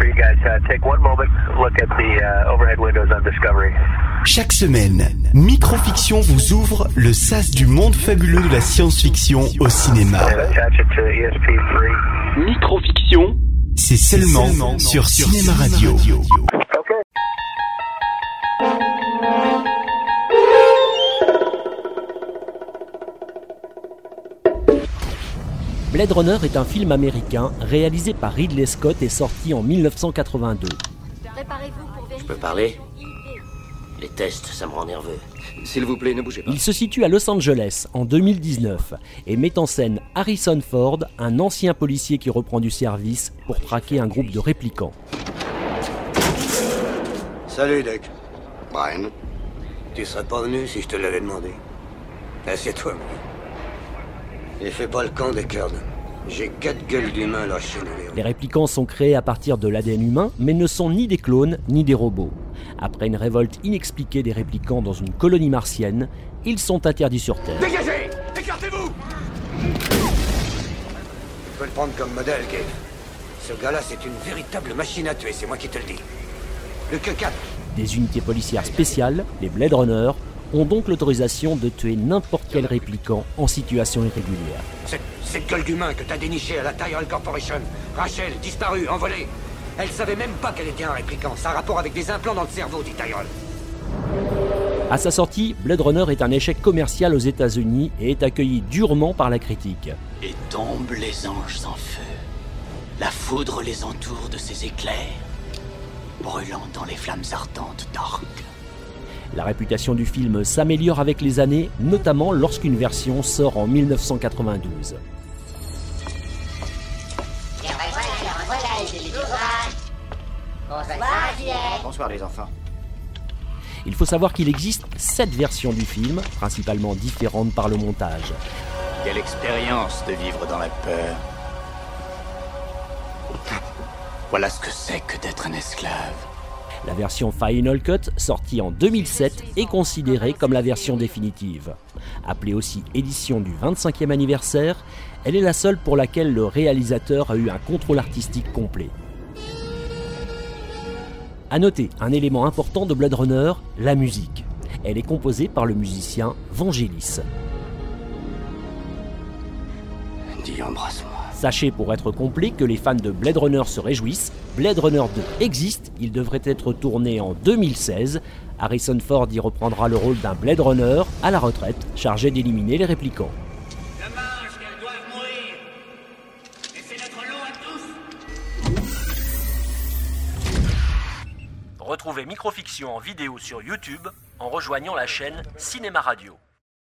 for you guys. Uh, take one moment, look at the uh, overhead windows on Discovery. Chaque semaine, Microfiction vous ouvre le sas du monde fabuleux de la science-fiction au cinéma. ESP3. Microfiction, c'est seulement, sur Cinéma Radio. Blade Runner est un film américain réalisé par Ridley Scott et sorti en 1982. Préparez-vous pour vérifier. Je peux parler Les tests, ça me rend nerveux. S'il vous plaît, ne bougez pas. Il se situe à Los Angeles en 2019 et met en scène Harrison Ford, un ancien policier qui reprend du service pour traquer un groupe de réplicants. Salut, Doc. Brian, tu serais pas venu si je te l'avais demandé. Assieds-toi, moi. Et fais pas le camp des Kurds. J'ai quatre gueules d'humains là chez nous. Les réplicants sont créés à partir de l'ADN humain, mais ne sont ni des clones ni des robots. Après une révolte inexpliquée des réplicants dans une colonie martienne, ils sont interdits sur Terre. Dégagez Écartez-vous Tu peux le prendre comme modèle, Gabe. Ce gars-là, c'est une véritable machine à tuer, c'est moi qui te le dis. Le que 4 Des unités policières spéciales, les Blade Runner, ont donc l'autorisation de tuer n'importe quel répliquant en situation irrégulière. Cette, cette gueule d'humain que t'as dénichée à la Tyrell Corporation. Rachel, disparue, envolée. Elle savait même pas qu'elle était un réplicant. Ça a rapport avec des implants dans le cerveau, dit Tyrell. À sa sortie, Blade Runner est un échec commercial aux États-Unis et est accueilli durement par la critique. Et tombent les anges en feu. La foudre les entoure de ses éclairs, brûlant dans les flammes ardentes d'Orc. La réputation du film s'améliore avec les années, notamment lorsqu'une version sort en 1992. Bonsoir, les enfants. Il faut savoir qu'il existe sept versions du film, principalement différentes par le montage. Quelle expérience de vivre dans la peur. Voilà ce que c'est que d'être un esclave. La version Final Cut, sortie en 2007, est considérée comme la version définitive. Appelée aussi édition du 25e anniversaire, elle est la seule pour laquelle le réalisateur a eu un contrôle artistique complet. A noter un élément important de Blade Runner, la musique. Elle est composée par le musicien Vangelis. Dis, embrasse-moi. Sachez pour être complet que les fans de Blade Runner se réjouissent. Blade Runner 2 existe, il devrait être tourné en 2016. Harrison Ford y reprendra le rôle d'un Blade Runner à la retraite, chargé d'éliminer les réplicants. Dommage qu'elles doivent mourir. Laissez notre lot à tous. Retrouvez Microfiction en vidéo sur YouTube en rejoignant la chaîne Cinéma Radio.